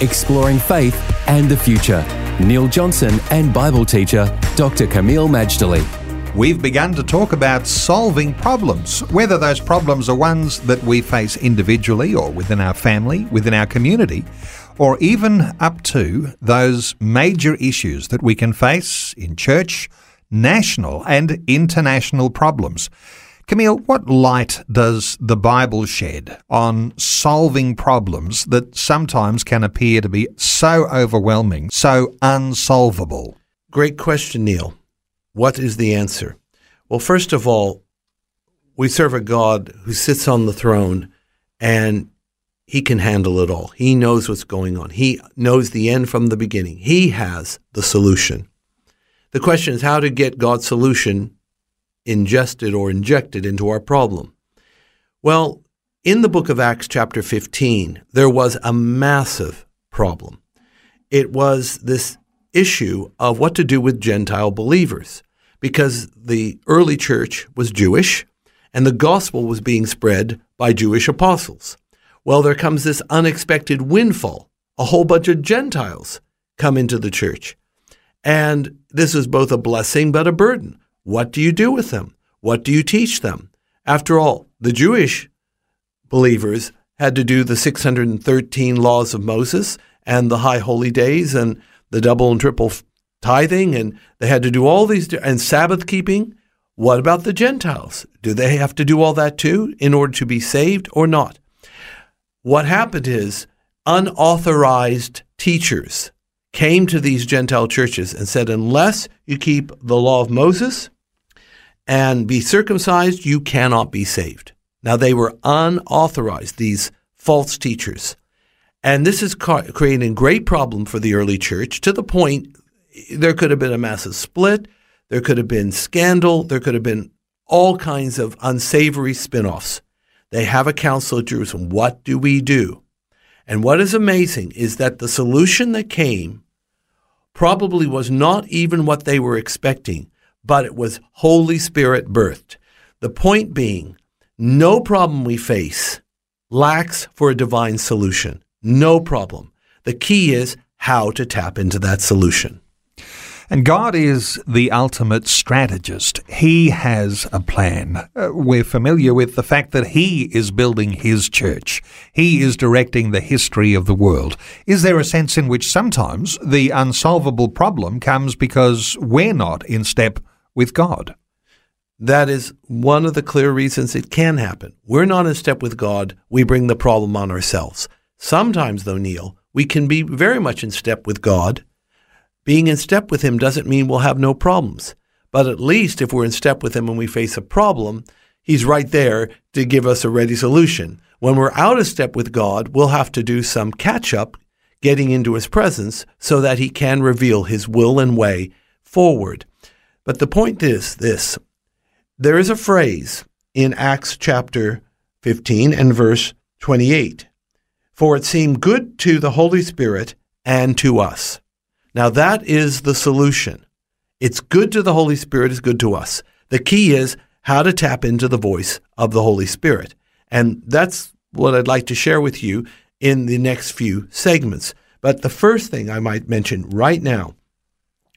exploring faith and the future. Neil Johnson and Bible teacher Dr. Kameel Majdali. We've begun to talk about solving problems, whether those problems are ones that we face individually or within our family, within our community, or even up to those major issues that we can face in church, national and international problems. Kameel, what light does the Bible shed on solving problems that sometimes can appear to be so overwhelming, so unsolvable? Great question, Neil. What is the answer? Well, first of all, we serve a God who sits on the throne and he can handle it all. He knows what's going on. He knows the end from the beginning. He has the solution. The question is how to get God's solution ingested or injected into our problem? Well, in the book of Acts, chapter 15, there was a massive problem. It was this issue of what to do with Gentile believers because the early church was Jewish and the gospel was being spread by Jewish apostles. Well, there comes this unexpected windfall. A whole bunch of Gentiles come into the church. And this is both a blessing but a burden. What do you do with them? What do you teach them? After all, the Jewish believers had to do the 613 laws of Moses and the high holy days and the double and triple tithing, and they had to do all these, and Sabbath keeping. What about the Gentiles? Do they have to do all that too in order to be saved or not? What happened is unauthorized teachers came to these Gentile churches and said, unless you keep the law of Moses and be circumcised, you cannot be saved. Now, they were unauthorized, these false teachers. And this is creating a great problem for the early church to the point there could have been a massive split, there could have been scandal, there could have been all kinds of unsavory spin offs. They have a council at Jerusalem. What do we do? And what is amazing is that the solution that came probably was not even what they were expecting, but it was Holy Spirit birthed. The point being, no problem we face lacks for a divine solution. No problem. The key is how to tap into that solution. And God is the ultimate strategist. He has a plan. Uh, we're familiar with the fact that He is building His church. He is directing the history of the world. Is there a sense in which sometimes the unsolvable problem comes because we're not in step with God? That is one of the clear reasons it can happen. We're not in step with God. We bring the problem on ourselves. Sometimes, though, Neil, we can be very much in step with God being in step with Him doesn't mean we'll have no problems. But at least if we're in step with Him when we face a problem, He's right there to give us a ready solution. When we're out of step with God, we'll have to do some catch up, getting into His presence so that He can reveal His will and way forward. But the point is this there is a phrase in Acts chapter 15 and verse 28 For it seemed good to the Holy Spirit and to us. Now, that is the solution. It's good to the Holy Spirit, it's good to us. The key is how to tap into the voice of the Holy Spirit. And that's what I'd like to share with you in the next few segments. But the first thing I might mention right now,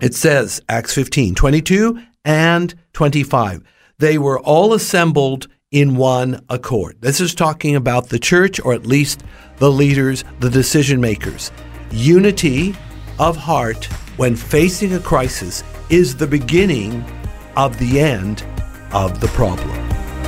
it says, Acts 15, 22 and 25. They were all assembled in one accord. This is talking about the church, or at least the leaders, the decision makers. Unity of heart when facing a crisis is the beginning of the end of the problem.